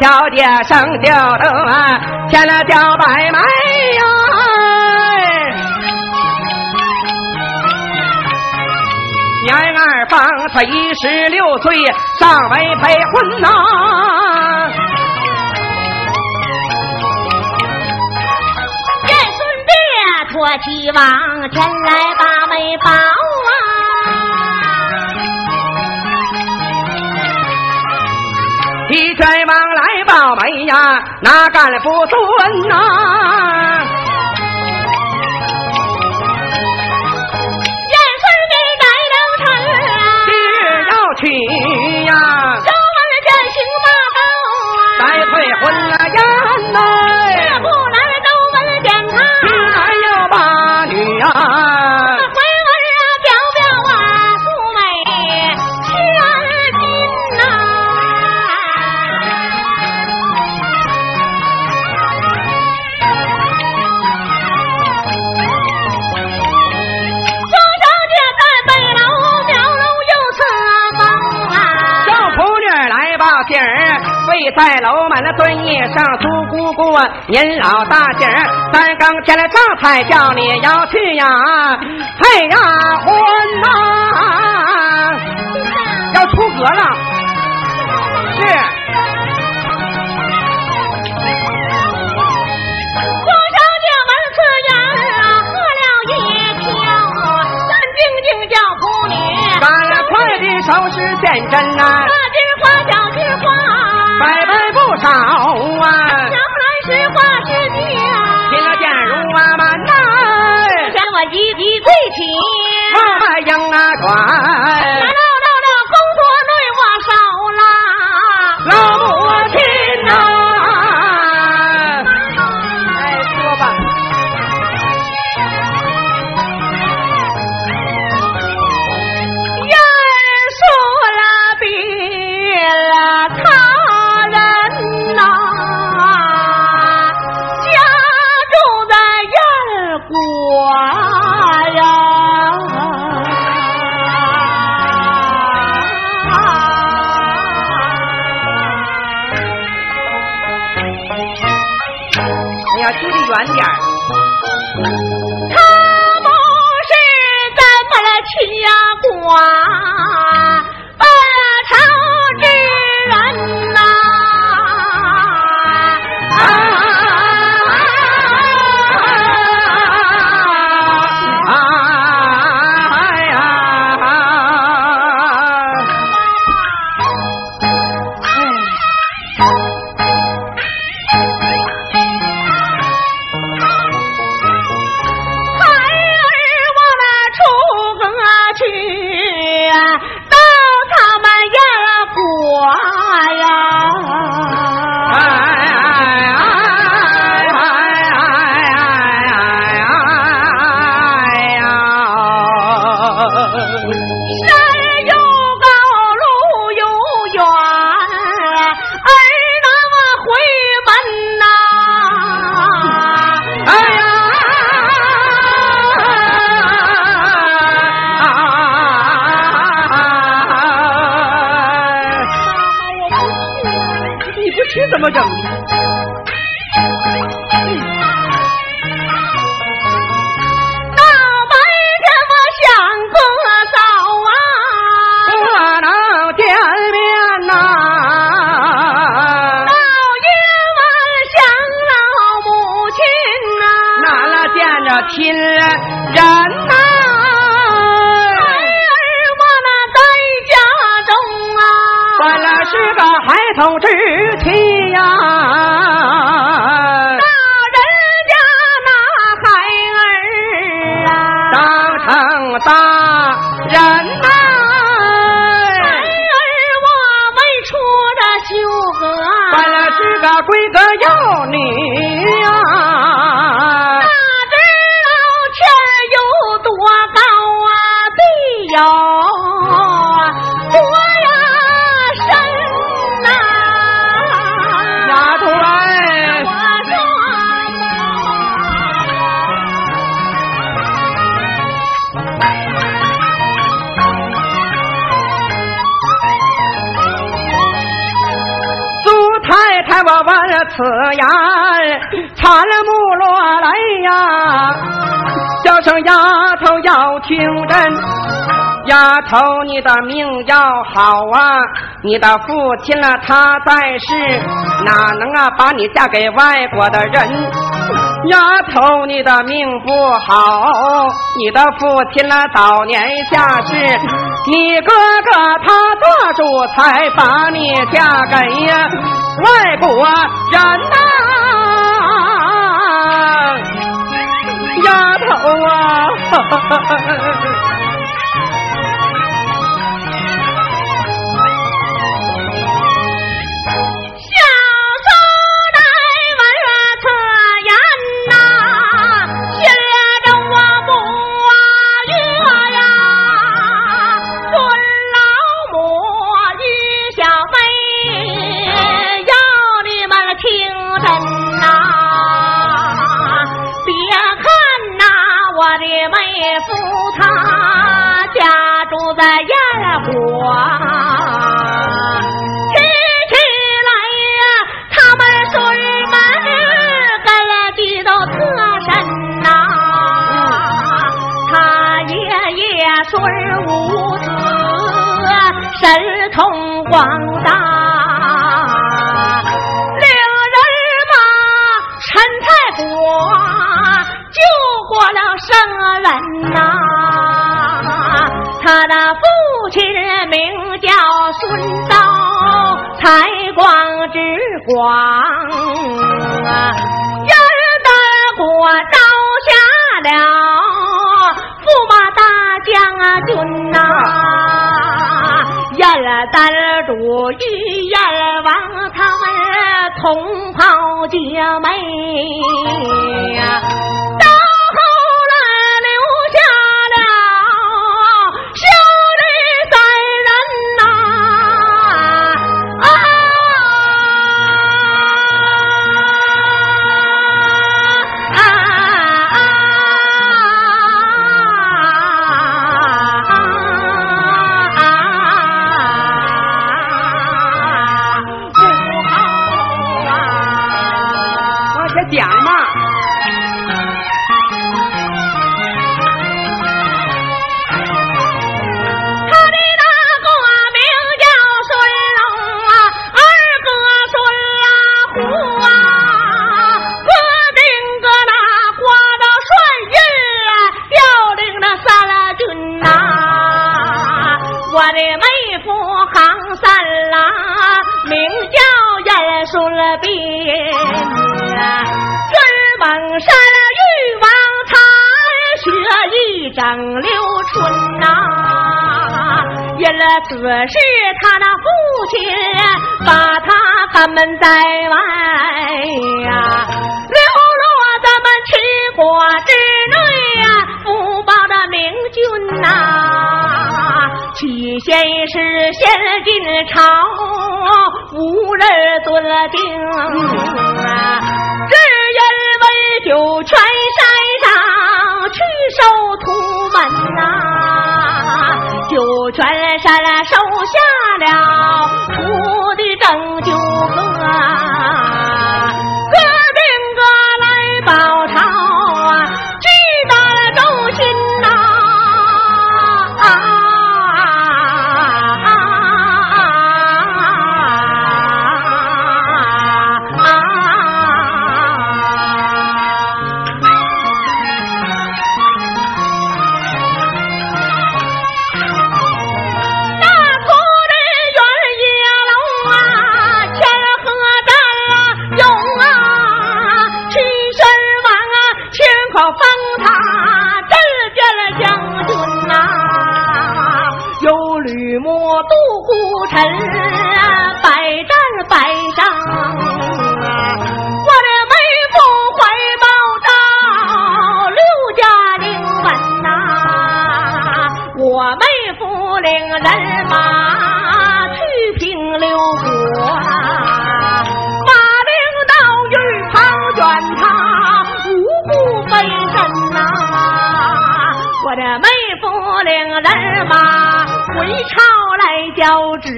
小姐生吊灯啊下来叫白眉呀。年二方才一十六岁上门陪婚呐。见孙膑托起王前来把媒宝啊。一拳一倒霉呀哪敢不尊呐？在楼满了，蹲一上，朱姑姑啊，您老大姐，三更天来上菜，叫你要去呀，配呀，婚呐，要出阁了。此言，参目落来呀！叫声丫头要听真。丫头，你的命要好啊！你的父亲呢？他在世，哪能啊把你嫁给外国的人？丫头，你的命不好，你的父亲呢早年下世，你哥哥他做主才把你嫁给呀外国人呐！丫头啊！在烟了火啊起来呀他们说日本干了地道特产呐。他爷爷孙无子神通广大领人马陈泰国救过了圣人呐他的父亲名叫孙道，才光之光啊，燕丹果招下了驸马大将军呐，燕丹主与燕王他们同袍姐妹呀。边呀，玉王山，玉王才，雪一正留春呐。原来只是他那父亲把他咱们在外呀，流落咱们齐国之内呀，不报的明君呐。起先是先进朝，无人尊敬，只因为九泉山上去守土门呐，九泉。山收下了土地正九个。一朝来交旨，金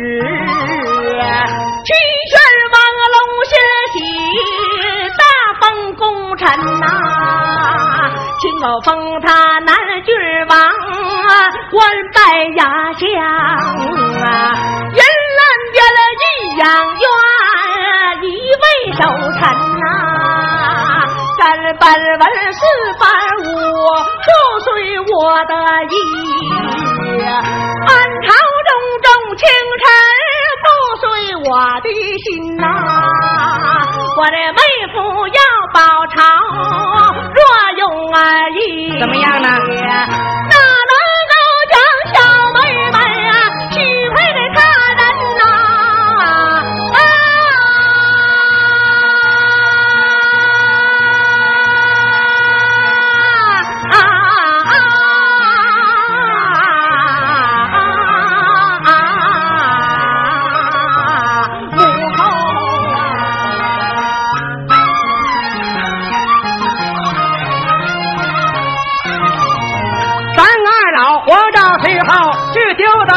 雀儿王龙学喜，大封功臣呐，金某封他南郡王，官拜牙将啊。人南边了阴阳院，一位守臣呐，三班文四班五，都随我的意。安朝中众清晨。不遂我的心呐，我的妹夫要保朝，若用而已。怎么样呢？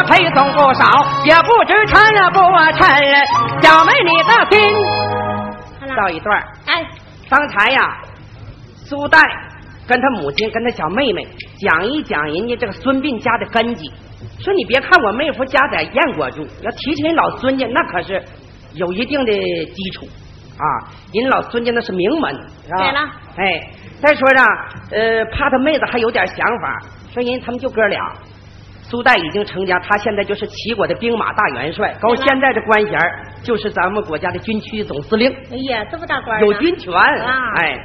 配送不少，也不知沉了不沉。小妹，你的心。到一段哎，刚才呀，苏代跟他母亲跟他小妹妹讲一讲人家这个孙膑家的根基，说你别看我妹夫家在燕国住，要提起人老孙家，那可是有一定的基础啊。人老孙家那是名门，是吧？对了。哎，再说呢，呃，怕他妹子还有点想法，说人他们就哥俩。苏代已经成家，他现在就是齐国的兵马大元帅，高现在的官衔就是咱们国家的军区总司令。哎呀，这么大官有军权啊！哎，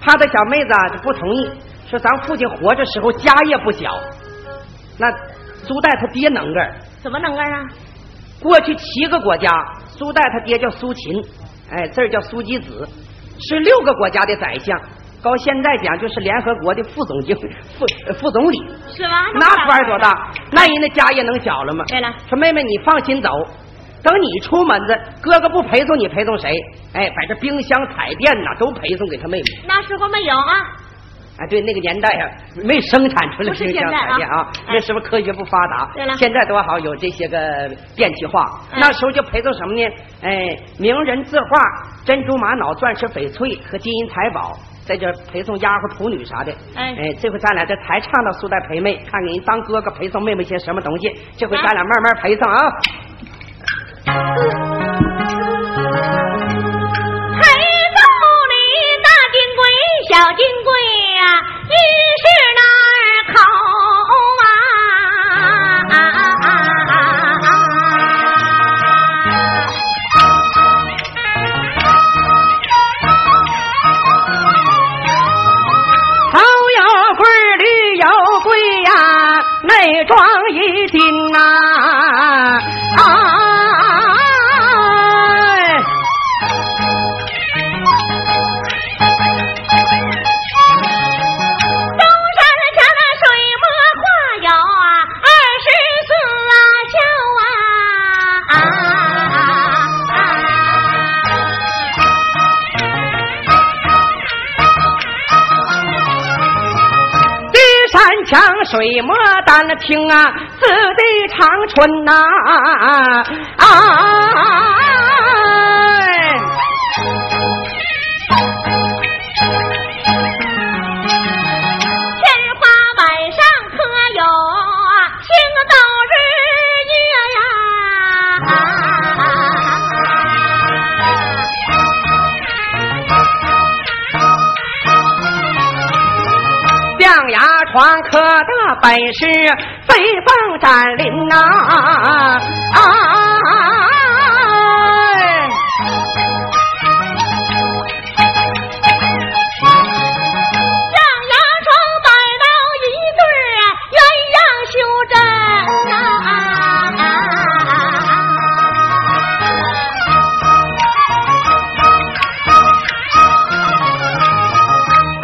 他的小妹子就不同意，说咱父亲活着时候家业不小。那苏代他爹能干？怎么能干啊？过去七个国家，苏代他爹叫苏秦，哎，这叫苏姬子，是六个国家的宰相。到现在讲就是联合国的副总经副副总理，是吗？那官多大？那人的家业能小了吗？对了，说妹妹你放心走，等你出门子，哥哥不陪送你陪送谁？哎，把这冰箱彩电呐都陪送给他妹妹。那时候没有啊。哎，对，那个年代啊，没生产出来冰箱彩电啊。那时候科学不发达。对了，现在多好，有这些个电气化。那时候就陪送什么呢？哎，名人字画、珍珠玛瑙、钻石翡翠和金银财宝。在这陪送丫鬟仆女啥的，哎哎，这回咱俩这才唱到苏代陪妹，看看人当哥哥陪送妹妹些什么东西。这回咱俩慢慢陪送啊。陪送你大金龟、小金龟呀，一是水墨。单听啊，四季长春呐啊！创本事飞凤展林呐！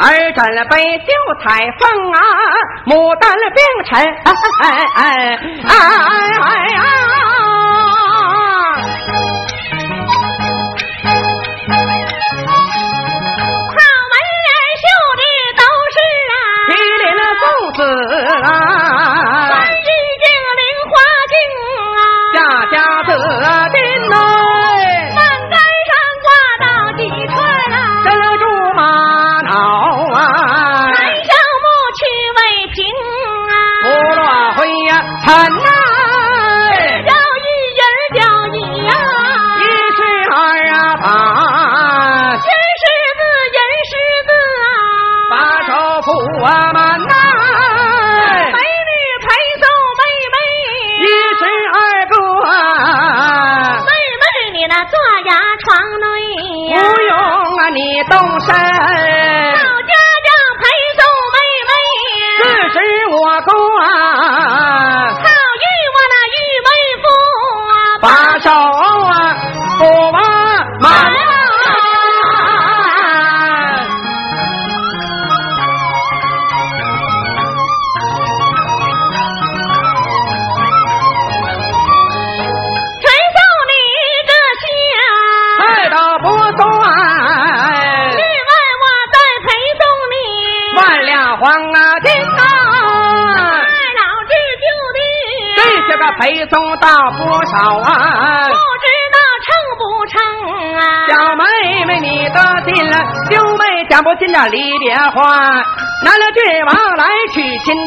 儿枕了杯秀才凤啊，牡丹的病臣哎哎哎哎哎哎哎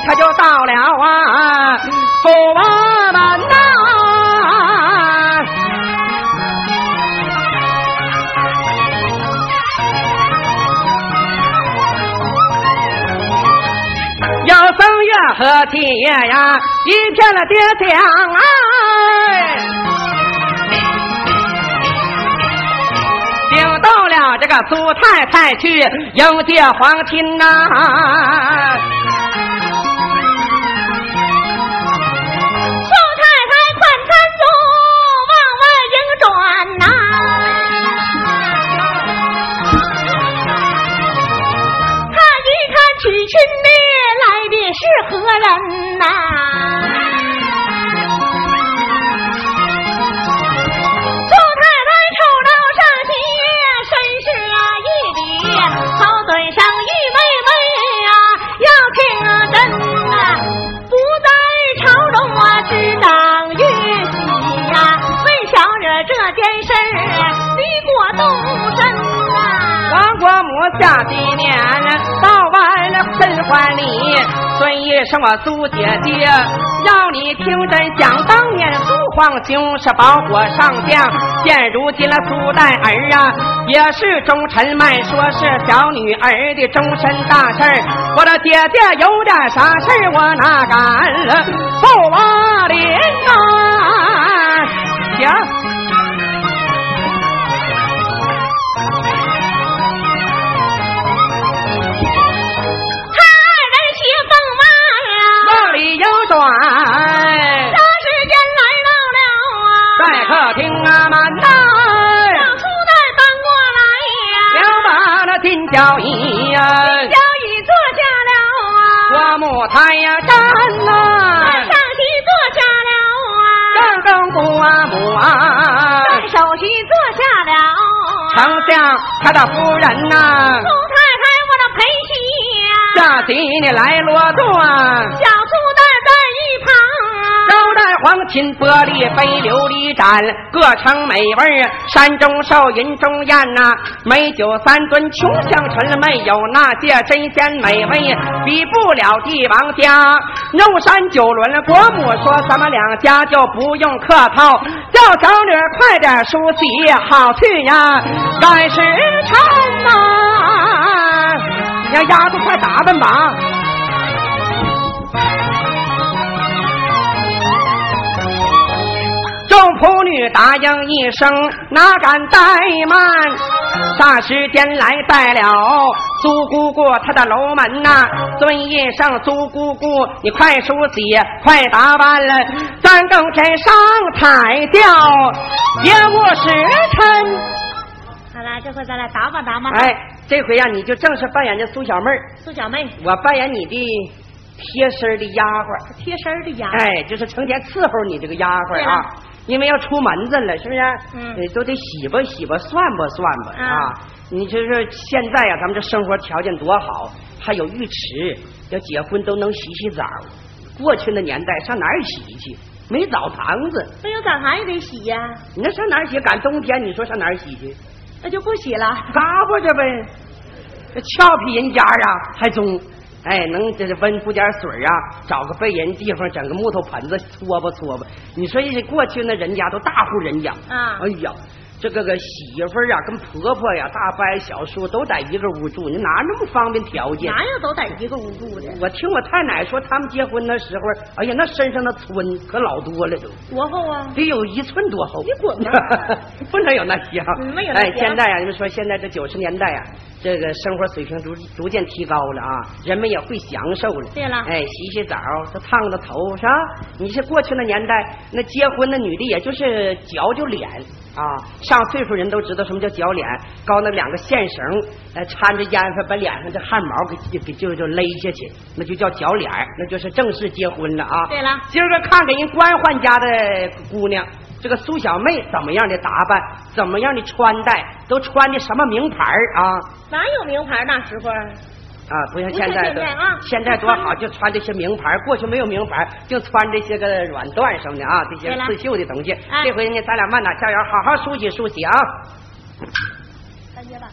他就到了啊，驸马们呐，有正月和七月呀。一片了爹娘哎，领到了这个苏太太去迎接皇亲呐。是何人呐、啊？祝太太丑陋上街，身是啊一礼，好嘴上玉妹妹、啊，要听真啊，不在朝中啊，只当玉玺呀，为小女这件事儿立过动身啊。王国母下地年，到外了身怀里。尊一声我苏姐姐，要你听真想当年苏皇兄是保国上将，现如今了苏代儿啊，也是忠臣卖说是小女儿的终身大事我的姐姐有点啥事我哪敢了不往里啊？行。把那金交椅呀，金交椅坐下了啊，花木台呀站呐，上席坐下了啊，正中不啊不啊，正首席坐下了，丞相他的夫人呐，苏太太我的陪席呀，下席你来落座。黄金玻璃杯琉璃盏，各成美味山中寿，银中宴呐，美酒三顿，穷乡村没有那些真鲜美味，比不了帝王家。肉山九轮，国母说咱们两家就不用客套，叫小女快点梳洗好去呀，赶时辰呐！让丫头快打扮吧。众仆女答应一声，哪敢怠慢？霎时间来带了苏姑姑她的楼门呐，尊一声苏姑姑，你快梳洗，快打扮了，咱更天上台吊业务时辰。好了，这回咱俩打扮打扮。哎，这回呀，你就正式扮演这苏小妹儿。苏小妹，我扮演你的贴身的丫鬟。贴身的丫。哎，就是成天伺候你这个丫鬟啊。因为要出门子了，是不是？嗯，都得洗吧洗吧，涮吧涮吧啊！你就是现在呀，咱们这生活条件多好，还有浴池，要结婚都能洗洗澡。过去那年代上哪儿洗去？没澡堂子，没有澡堂也得洗呀。你那上哪儿洗？赶冬天，你说上哪儿洗去？那就不洗了，嘎巴着呗。这俏皮人家啊，还中。哎，能这是温出点水啊？找个背人地方，整个木头盆子搓吧搓吧。你说这过去那人家都大户人家啊？哎呀，这个个媳妇儿啊，跟婆婆呀，大伯小叔都在一个屋住，你哪那么方便条件？哪有都在一个屋住的？我听我太奶说，他们结婚的时候，哎呀，那身上的村可老多了都。多厚啊？得有一寸多厚。你滚吧！不能有那些。没有那些。哎，现在啊，你们说现在这九十年代啊，这个生活水平逐逐渐提高了啊，人们也会享受了。对了。哎，洗洗澡，这烫个头，是吧？你是过去那年代，那结婚的女的也就是嚼嚼脸。啊，上岁数人都知道什么叫绞脸，搞那两个线绳，呃，缠着烟粉，把脸上这汗毛给给就就勒下去，那就叫绞脸，那就是正式结婚了啊。对了，今儿个看给人官宦家的姑娘，这个苏小妹怎么样的打扮，怎么样的穿戴，都穿的什么名牌啊？哪有名牌那时候？啊，不像现在的，现在多好，就穿这些名牌。过去没有名牌，就穿这些个软缎什么的啊，这些刺绣的东西。这回呢，咱俩慢打加油，好好梳洗梳洗啊。三姐吧。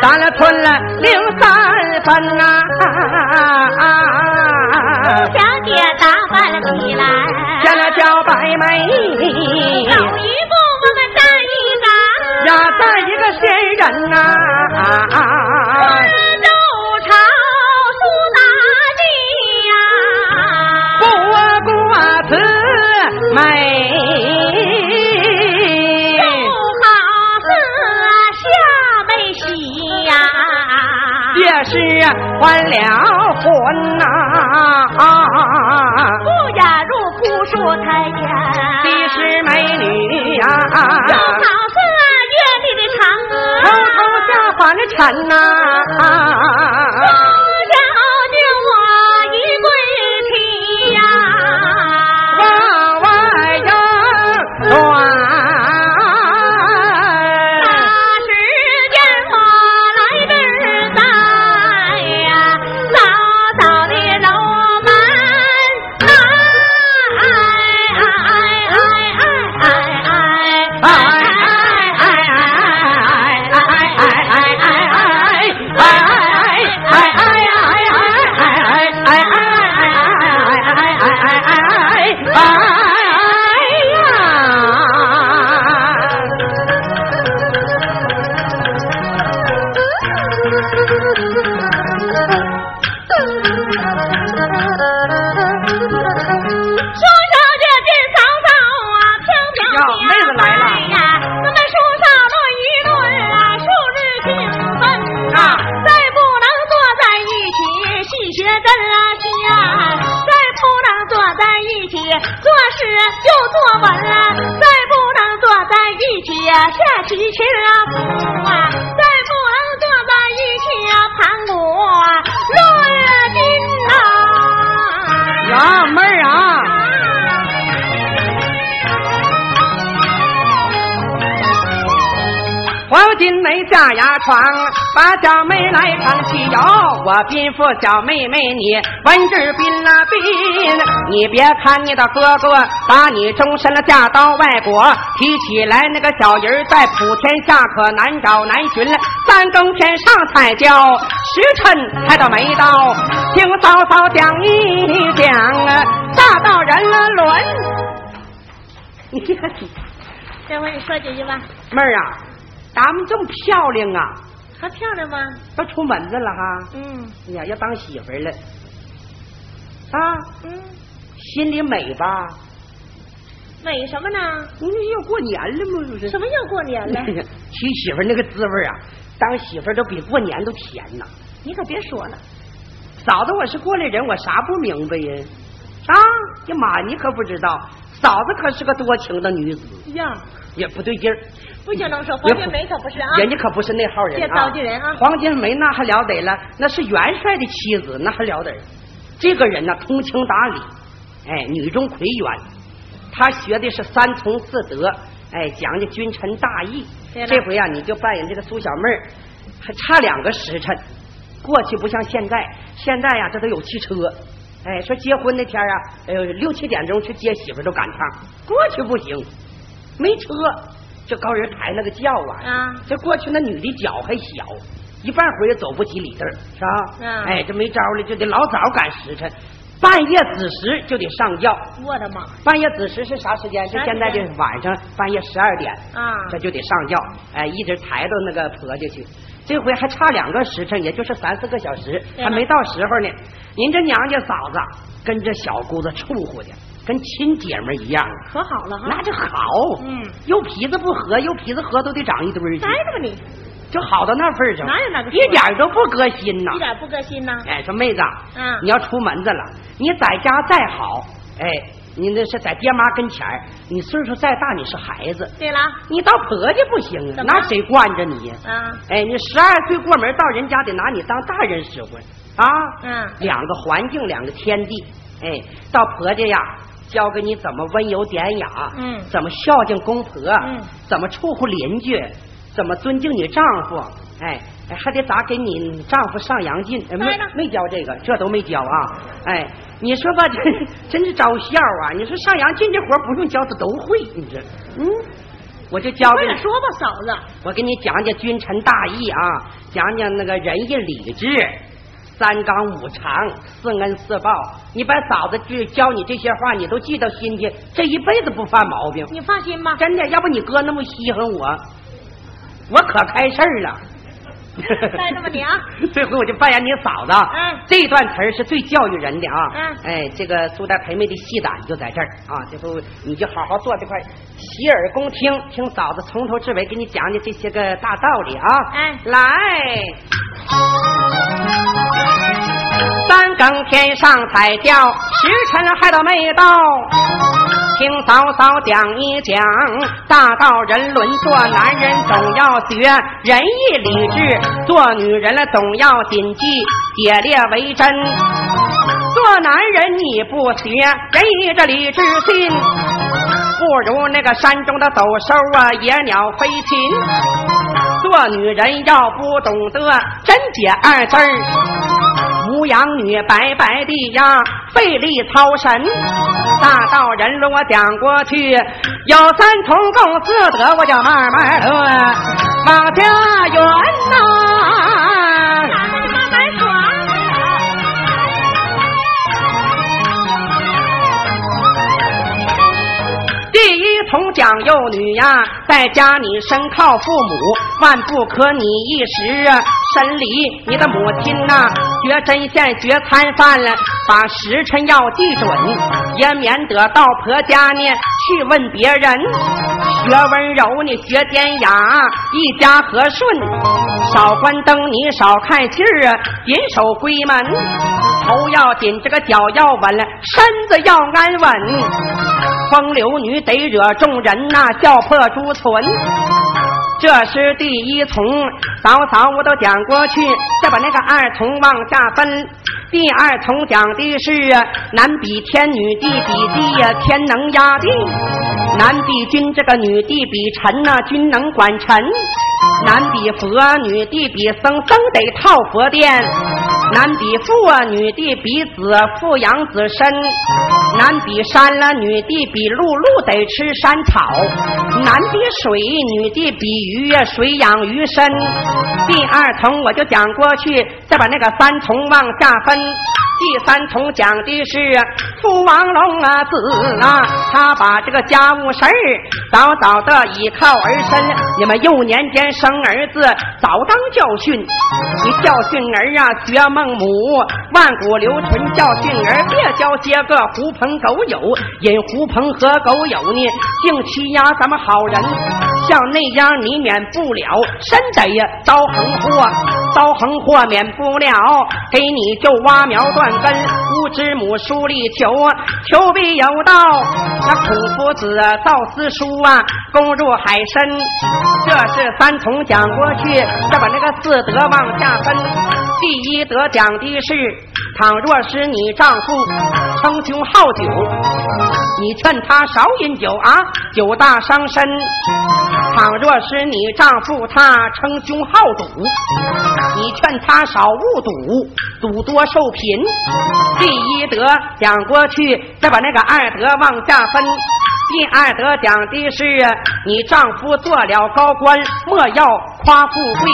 存了零三分呐，小姐打扮了起来，见了小白眉，走一步我们站一站，呀，站一个仙人呐。还了魂呐，不雅入古树台前，的是美女呀，又好似月里的嫦娥，偷偷下凡的尘呐。下牙床，把小妹来唱起哟！我吩咐小妹妹，你文质彬啦彬，你别看你的哥哥把你终身了嫁到外国，提起来那个小人在普天下可难找难寻，三更天上才叫时辰还到没到，听嫂嫂讲一讲啊，大道人了轮。你看，这回你说几句吧，妹儿啊。咱们这么漂亮啊，还漂亮吗？都出门子了哈。嗯。哎呀，要当媳妇了啊。嗯。心里美吧？美什么呢？你要过年了吗？不是。什么要过年了？娶媳妇那个滋味啊，当媳妇都比过年都甜呐。你可别说了，嫂子，我是过来人，我啥不明白呀？啊呀妈，你可不知道，嫂子可是个多情的女子。呀。也不对劲儿。不行，能说黄金梅可不是啊，人家可不是那号人啊，别糟践人啊！黄金梅那还了得了，那是元帅的妻子，那还了得。这个人呢，通情达理，哎，女中魁元，他学的是三从四德，哎，讲究君臣大义。这回啊，你就扮演这个苏小妹儿，还差两个时辰。过去不像现在，现在呀，这都有汽车，哎，说结婚那天啊，哎呦，六七点钟去接媳妇都赶趟。过去不行，没车。这高人抬那个轿啊，这过去那女的脚还小，一半会也走不起里地儿，是吧？哎，这没招了，就得老早赶时辰，半夜子时就得上轿。我的妈！半夜子时是啥时间？就现在这晚上半夜十二点啊，这就得上轿，哎，一直抬到那个婆家去。这回还差两个时辰，也就是三四个小时，还没到时候呢。您这娘家嫂子跟着小姑子处乎的。跟亲姐们一样，可好了哈，那就好。嗯，又皮子不合，又皮子合都得长一堆儿。待着吧你，就好到那份上。哪有那个？一点都不搁心呐，一点不搁心呐。哎，说妹子，嗯，你要出门子了，你在家再好，哎，你那是在爹妈跟前儿，你岁数再大，你是孩子。对了，你到婆家不行啊，那谁惯着你呀？啊，哎，你十二岁过门到人家得拿你当大人使唤啊。嗯两个环境，两个天地。哎，到婆家呀，教给你怎么温柔典雅，嗯怎么孝敬公婆，嗯怎么处护邻居，怎么尊敬你丈夫，哎。哎，还得咋给你丈夫上阳进？哎没没教这个，这都没教啊！哎，你说吧，这真是招笑啊！你说上阳进这活儿不用教，他都会。你这，嗯，我就教给你快点说吧，嫂子。我给你讲讲君臣大义啊，讲讲那个仁义礼智、三纲五常、四恩四报。你把嫂子这教你这些话，你都记到心去，这一辈子不犯毛病。你放心吧，真的，要不你哥那么稀罕我，我可开事儿了。带着吧你啊！这回我就扮演你嫂子。嗯这段词儿是最教育人的啊。嗯哎，这个苏丹培妹的戏胆就在这儿啊。这回你就好好坐这块，洗耳恭听，听嫂子从头至尾给你讲讲这些个大道理啊。哎来。三更天上彩轿，时辰还到没到。听嫂嫂讲一讲，大道人伦，做男人总要学仁义礼智，做女人了总要谨记解列为真。做男人你不学仁义这理智信，不如那个山中的走兽啊，野鸟飞禽。做女人要不懂得贞洁二字儿，母养女白白的呀，费力操神。大道人如我讲过去，有三从共四德，我就慢慢的往家园呐、从讲幼女呀，在家你身靠父母，万不可你一时啊审理你的母亲呐、学针线学参饭了，把时辰要记准，也免得到婆家呢去问别人。学温柔你学典雅，一家和顺，少关灯你少看气儿，谨守闺门，头要紧，这个脚要稳了，身子要安稳。风流女得惹众人呐、笑破朱唇。这是第一从，早早我都讲过去，再把那个二从往下分。第二重讲的是男比天，女地比地呀，天能压地；男比君，这个女地比臣呐、君能管臣；男比佛，女地比僧，僧得套佛殿；男比父啊，女地比子，父养子身；男比山了，女地比鹿，鹿得吃山草；男比水，女地比鱼呀，水养鱼身。第二层我就讲过去，再把那个三重往下分。第三重讲的是父王龙啊子啊，他把这个家务事儿早早的倚靠儿身。你们幼年间生儿子，早当教训。你教训儿啊，学孟母，万古留存教训儿，别交些个狐朋狗友，引狐朋和狗友呢，竟欺压咱们好人。像那样你免不了，真得呀遭横祸，遭横祸免不了，给你就花苗断根，无知母书立求，求必有道。那孔夫子造私书啊，攻入海深。这是三从讲过去，再把那个四德往下分。第一德讲的是，倘若是你丈夫称兄好酒，你劝他少饮酒啊，酒大伤身。倘若是你丈夫他称兄好赌，你劝他少误赌，赌多受贫。第一德讲过去，再把那个二德往下分。第二德讲的是你丈夫做了高官，莫要夸富贵；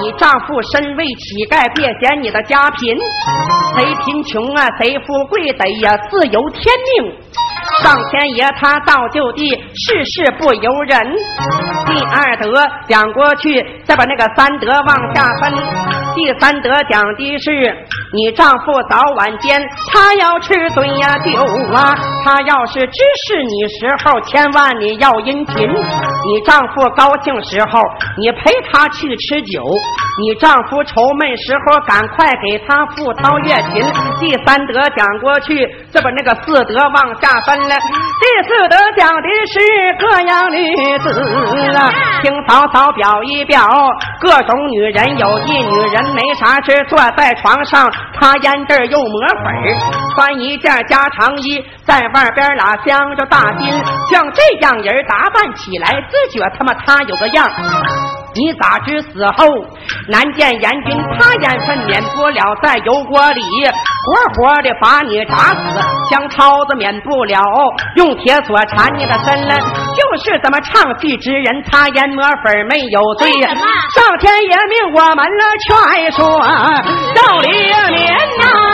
你丈夫身为乞丐，别嫌你的家贫。谁贫穷啊，谁富贵得呀，自由天命。上天爷他造就地，事事不由人。第二德讲过去，再把那个三德往下分。第三德讲的是，你丈夫早晚间他要吃醉呀酒啊，他要是指示你时候，千万你要殷勤。你丈夫高兴时候，你陪他去吃酒；你丈夫愁闷时候，赶快给他赴汤月琴。第三德讲过去，再把那个四德往下分了。第四得奖的是各样女子啊，听嫂嫂表一表，各种女人有一女人没啥事坐在床上，擦烟这儿又抹粉穿一件加长衣，在外边拉镶着大金，像这样人打扮起来，自觉他妈他有个样。你咋知死后难见阎君？他烟分免不了在油锅里活活的把你炸死，香抄子免不了用铁锁缠你的身了。就是怎么唱戏之人，擦烟抹粉没有罪。上天爷命我们了，劝说到里年呐。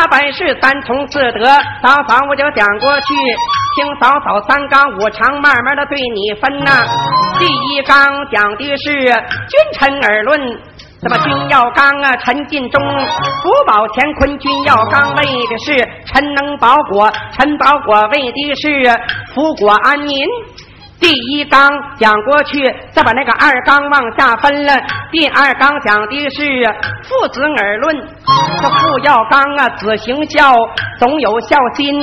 这本是三从四德，嫂嫂我就讲过去，听嫂嫂三纲五常慢慢的对你分呐。第一纲讲的是君臣而论，那么君要刚啊，臣尽忠，福保乾坤。君要刚为的是臣能保国，臣保国为的是福国安民。第一纲讲过去，再把那个二纲往下分了。第二纲讲的是父子耳论，这父要刚啊，子行孝，总有孝心。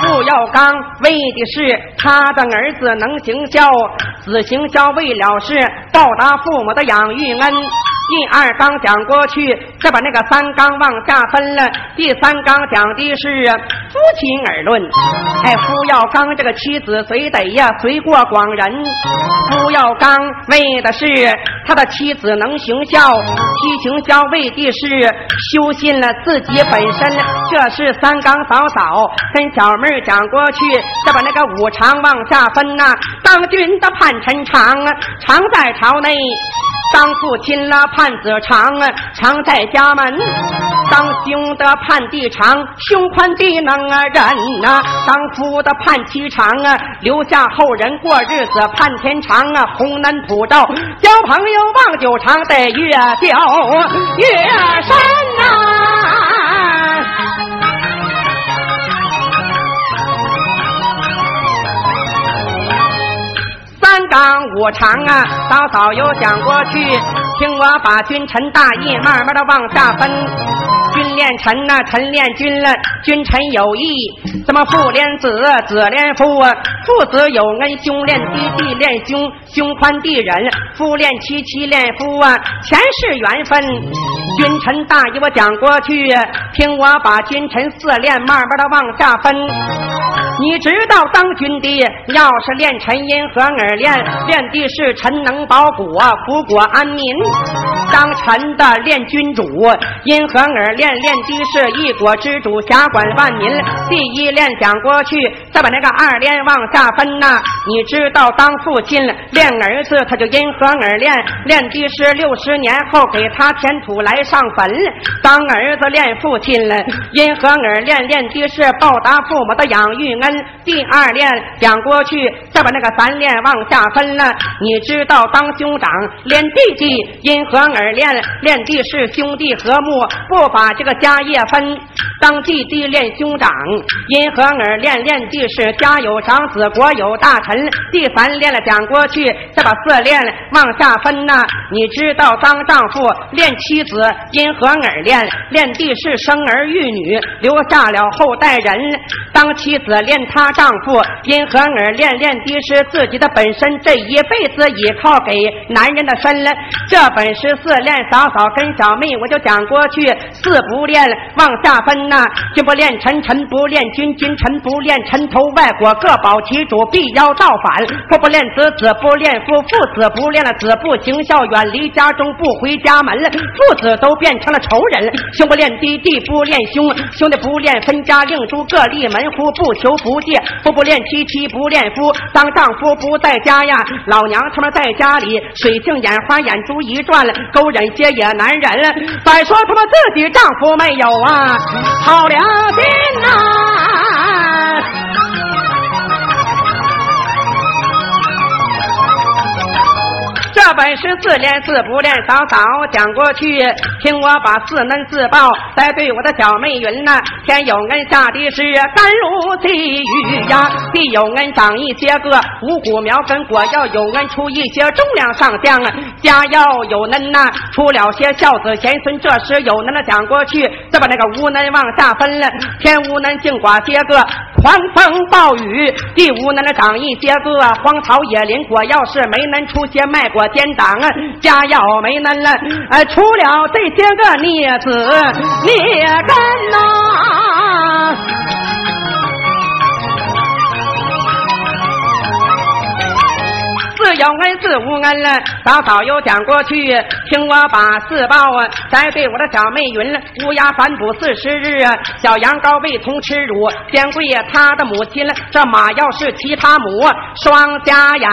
父要刚为的是他的儿子能行孝，子行孝为了是报答父母的养育恩。第二纲讲过去，再把那个三纲往下分了。第三纲讲的是夫妻而论，哎，夫要刚这个妻子随得呀，随过广人。夫要刚为的是他的妻子能行孝，妻行孝为的是修信了自己本身。这是三纲嫂嫂跟小妹讲过去，再把那个五常往下分呐。当君的盼臣长，常在朝内。当父亲了盼子长啊，常在家门；当兄的盼弟长，胸宽地能啊忍呐；当夫的盼妻长啊，留下后人过日子；盼天长啊，红男普照；交朋友望酒长，得越交越深张五常啊，早早有讲过去，听我把君臣大义慢慢的往下分。君恋臣呐，臣恋君了，君臣有义，怎么父恋子，子恋父啊？父子有恩，兄恋弟，弟恋兄，兄宽弟仁，夫恋妻，妻恋夫啊，前世缘分。君臣大义我讲过去，听我把君臣四恋慢慢的往下分。你知道当君的要是练臣因何而恋？恋的是臣能保国，福国安民。当臣的练君主，因何而练练的是一国之主，辖管万民。第一练讲过去，再把那个二练往下分呐。你知道当父亲练儿子，他就因何而练，练的是六十年后给他填土来上坟。当儿子练父亲了，因何而练练的是报答父母的养育。恩第二练讲过去，再把那个三练往下分了。你知道当兄长练弟弟，因何而练？练弟是兄弟和睦，不把这个家业分。当弟弟恋兄长，因何而恋？恋弟是家有长子，国有大臣。第三恋了讲过去，再把四恋往下分呐。你知道当丈夫恋妻子，因何而恋？恋弟是生儿育女，留下了后代人。当妻子恋。她丈夫因何而恋？恋的是自己的本身，这一辈子依靠给男人的身了。这本是四恋嫂嫂跟小妹，我就讲过去。四不恋往下分君不恋臣，臣不恋君，君臣不恋臣头外国各保其主，必要造反。父不恋子，子不恋父，父子不恋了，子不行孝，远离家中不回家门。父子都变成了仇人。兄不恋弟，弟不恋兄，兄弟不恋分家，另诸各立门户，不求。不借夫不恋妻，妻不恋夫。当丈夫不在家呀，老娘他妈在家里水性眼花，眼珠一转，勾人些也难忍。再说他妈自己丈夫没有啊，好了，兵啊。本是自练自不练，早早讲过去。听我把四恩自报，再对我的小妹云呐，天有恩下的是甘露地狱呀，地有恩长一些个五谷苗根果，要有恩出一些重量上将，家要有恩呐，出了些孝子贤孙。这时有恩的讲过去，再把那个无能往下分了，天无能净寡些个狂风暴雨，地无能的长一些个荒草野林果，要是没能出些卖果颠挡，家要没能了，哎，除了这些个孽子孽根呐。有恩自无恩了，早早又讲过去，听我把四报啊，再对我的小妹云了。乌鸦反哺四十日啊，小羊羔未同吃乳，先跪他的母亲了。这马要是其他母，双家眼，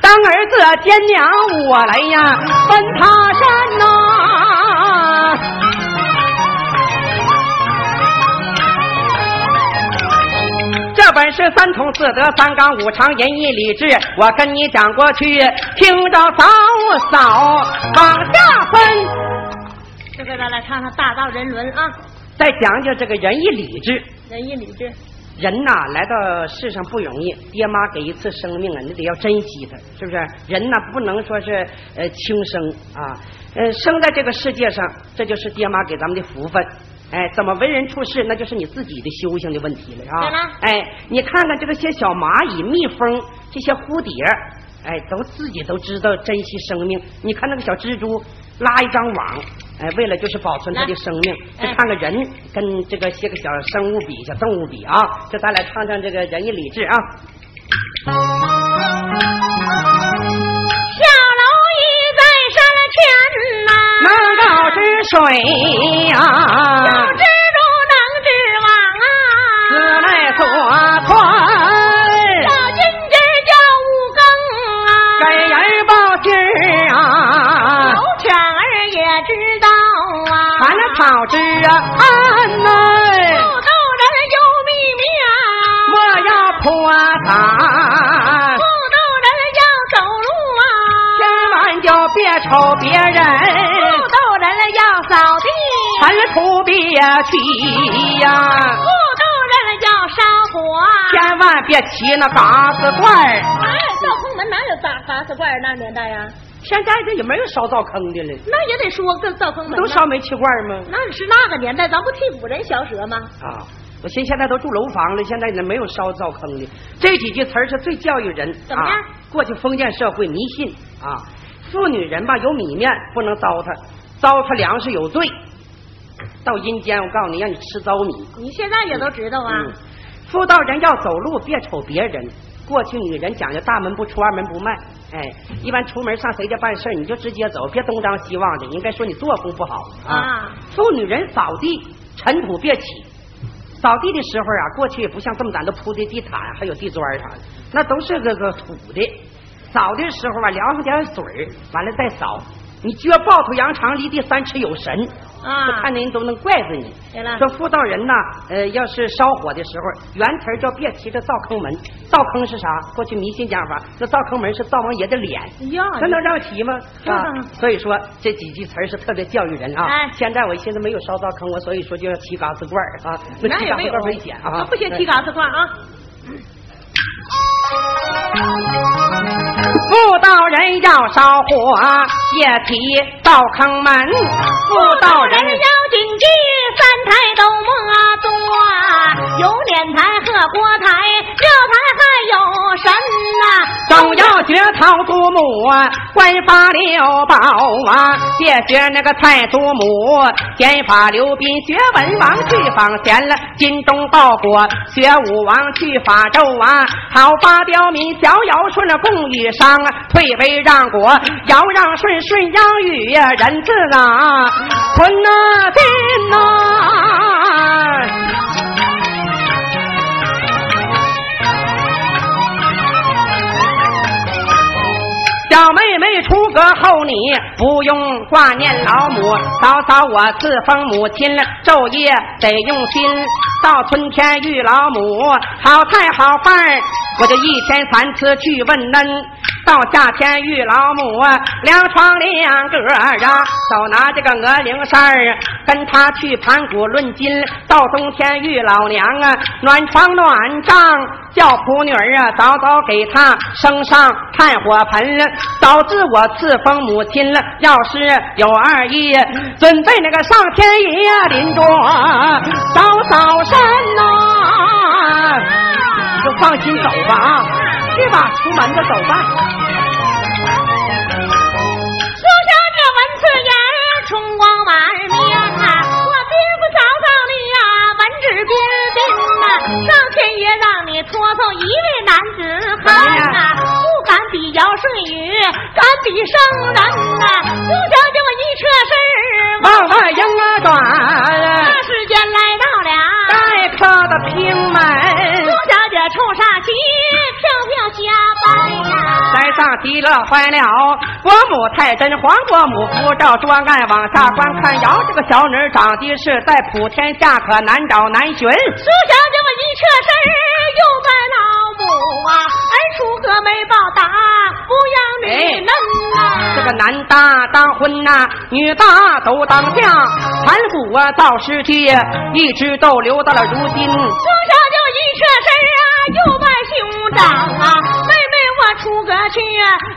当儿子见娘我来呀，奔他山呐。这本是三从四德三纲五常仁义礼智，我跟你讲过去，听着嫂嫂往下分。这回咱来唱唱大道人伦啊！再讲讲这个仁义礼智。仁义礼智，人呐，来到世上不容易，爹妈给一次生命啊，你得要珍惜它，是不是？人呐，不能说是呃轻生啊，呃，生在这个世界上，这就是爹妈给咱们的福分。哎，怎么为人处事，那就是你自己的修行的问题了，是吧？哎，你看看这个些小蚂蚁、蜜蜂、这些蝴蝶，哎，都自己都知道珍惜生命。你看那个小蜘蛛拉一张网，哎，为了就是保存它的生命。再看看人跟这个些个小生物比、小动物比啊，这咱俩唱唱这个仁义礼智啊。在山前呐。能够治水呀，有蜘蛛能治网啊，自来做船。小金枝叫五更啊，给人报信儿啊，有犬儿也知道啊，俺那草枝啊。安呐，不斗人有秘密啊，我要破它，就别瞅别人要。扫地，尘土别去呀！不斗人要烧火，千万别提那嘎子罐儿。哎，灶坑门哪有嘎嘎子罐儿？那年代呀，现在这也没有烧灶坑的了。那也得说个灶坑门。都烧煤气罐吗？那是那个年代，咱不替古人嚼舌吗？啊，我寻现在都住楼房了，现在也没有烧灶坑的。这几句词儿是最教育人。怎么样？过去封建社会迷信啊，妇女人吧有米面不能糟蹋。糟蹋粮食有罪，到阴间我告诉你，让你吃糟米。你现在也都知道啊。妇道人要走路，别瞅别人。过去女人讲究大门不出，二门不迈。哎，一般出门上谁家办事你就直接走，别东张西望的。应该说你作风不好啊。妇女人扫地，尘土别起。扫地的时候啊，过去也不像这么咱都铺的地毯，还有地砖啥的，那都是个个土的。扫的时候吧，凉上点水完了再扫。你撅抱头扬长，离地三尺有神啊！看见人都能怪着你。说妇道人呐，呃，要是烧火的时候，原词叫别提这灶坑门。灶坑是啥？过去迷信讲法，那灶坑门是灶王爷的脸。呀，这能让提吗？啊，所以说这几句词是特别教育人啊。哎，现在我现在没有烧灶坑，我所以说就要提嘎子罐啊。那提嘎子罐危险啊！不行，提嘎子罐啊。妇道人要烧火，夜提灶坑门。妇道人要谨记三台都摸曹祖母啊，官发六宝啊！别学那个太祖母，先法刘斌，学文王去访贤了，精忠报国，学武王去法纣啊！好发刁民，逍遥顺了共与商啊！退位让国，尧让顺，顺让禹，人字啊，坤呐定呐。小妹妹出阁后，你不用挂念老母，嫂嫂我自封母亲了，昼夜得用心。到春天遇老母，好菜好饭，我就一天三次去问恩。到夏天遇老母，啊，凉床两个啊，手拿这个鹅翎扇儿，跟他去盘古论金。到冬天遇老娘啊，暖床暖帐，叫仆女儿啊，早早给他升上炭火盆。早知我赐封母亲了，要是有二意，准备那个上天爷临终早早身呐，就放心走吧啊，去吧，出门就走吧。苏小姐闻此言，春光满面啊！我别不找到你呀，文质彬彬呐，上天爷让你托付一位男子汉呐，不敢比尧舜禹，敢比圣人呐！极乐坏了，国母太真，皇国母扶照桌案往下观看，瑶这个小女儿长得是在普天下可难找难寻。苏小姐我一撤身，又拜老母啊，儿出阁没报答，不养女嫩呐、这个男大当婚呐、女大都当嫁，盘古啊造世界，一直都留到了如今。苏小姐我一撤身啊，又拜兄长啊，阁去，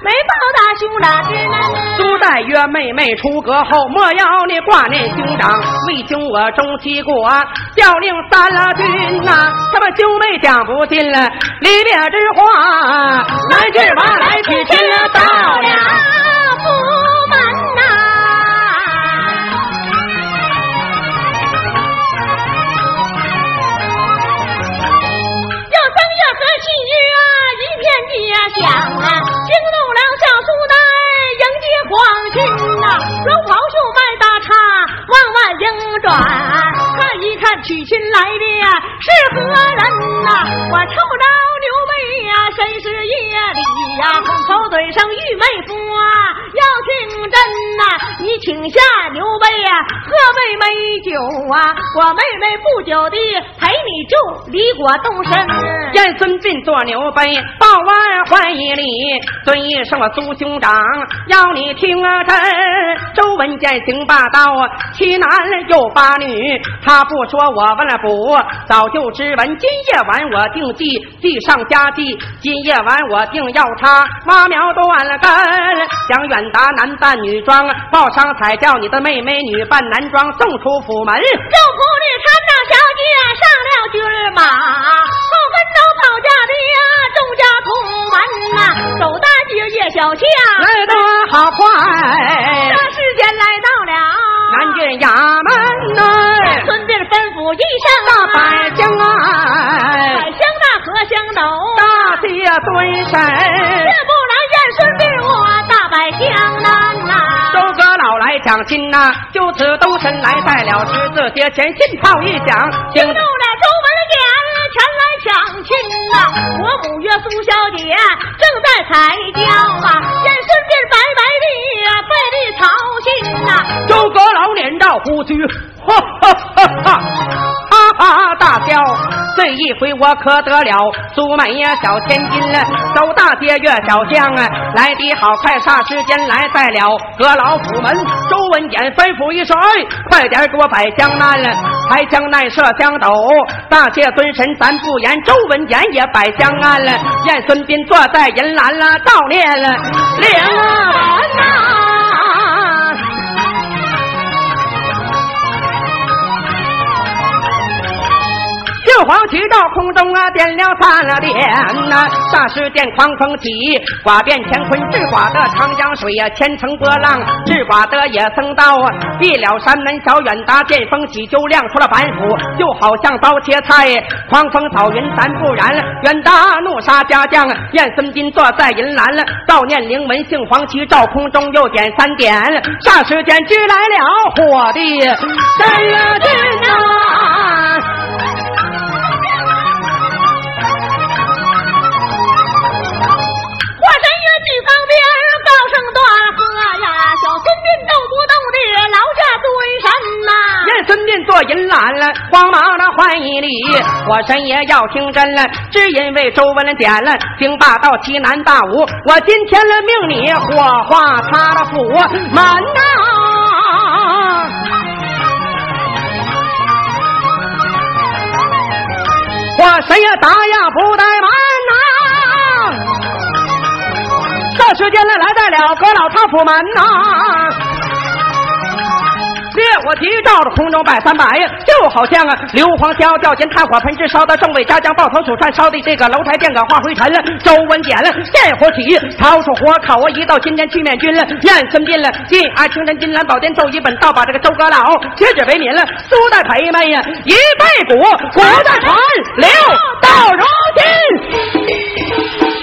没报答兄长之恩。苏代曰：“妹妹出阁后，莫要你挂念兄长，为兄我中齐国，调令三了军呐、他们兄妹讲不尽了离别之话，来去吧，来去亲了到了。不门呐、又正月和七月啊，一片街响啊，惊动了小苏代迎接皇亲呐、龙袍袖迈大叉往外迎转，看一看娶亲来的呀是何人呐、我瞅着刘备呀、身是夜里呀、口嘴上玉妹夫啊，要听真呐、你请下刘备呀、喝杯美酒啊，我妹妹不久的陪你住离国动身。燕孙膑做牛背，报完还一礼，尊一声我苏兄长，要你听啊真。周文健行霸道，欺男又八女，他不说我问了卜，早就知闻。今夜晚我定计，计上加计，今夜晚我定要他挖苗断了根，想远达男扮女装，报上彩叫你的妹妹女扮男装送出府门。肉铺里参长小姐上了军马，后跟着跑家的呀，众家同门呐、走大街夜小巷，来得好快。这时间来到了南郡衙门内，孙膑吩咐一大声百姓啊，百香大和香斗，大爹蹲这神，不然燕孙膑我大摆江南呐、周阁老来讲亲呐、就此兜身来在了十字街前，信炮一响，惊动了周文典，前来抢亲呐、国母月苏小姐正在踩轿啊，燕孙膑白白的费力操心呐、周阁老脸照胡须，哈哈哈哈，哈哈大笑。这一回我可得了苏美呀小千金了，走大街越小巷啊，来的好快，霎时间来在了阁老府门。周文典吩咐一声，哎，快点给我摆香案了，抬香奈设香斗，大谢尊神咱不言，周文言也摆香案了，燕孙膑坐在银兰了，悼念了。灵啊。呐。六皇旗到空中啊，点了三了点呐、霎时间狂风起，寡变乾坤，治刮的长江水呀、千层波浪，治刮的也僧道啊，闭了山门小远达，见。风起就亮出了板斧，就好像刀切菜，狂风扫云咱不然，远达怒杀家将，燕孙金坐在银栏了，悼念灵文姓黄旗照空中又点三点，霎时间支来了火的真了劲呐！喝呀，小孙膑斗不动的劳驾尊神呐、燕孙膑坐银兰了，慌忙的换一礼，我神爷要听真了，只因为周文了点了京霸道西南大武，我今天了命你火化他的府门呐！我神也打呀不怠慢呐！这时间呢来在了阁老他府门呐！烈火急照着空中摆三百，就好像啊硫磺硝掉进炭火盆之烧的众位家将抱头鼠窜烧的这个楼台殿阁化灰尘了。周文简了，见火起，掏出火烤我一道金天去面君了，燕孙膑了，进啊青山金兰宝殿奏一本，倒把这个周阁老接旨为民了。苏代陪们呀，一辈古，古代传，留到如今。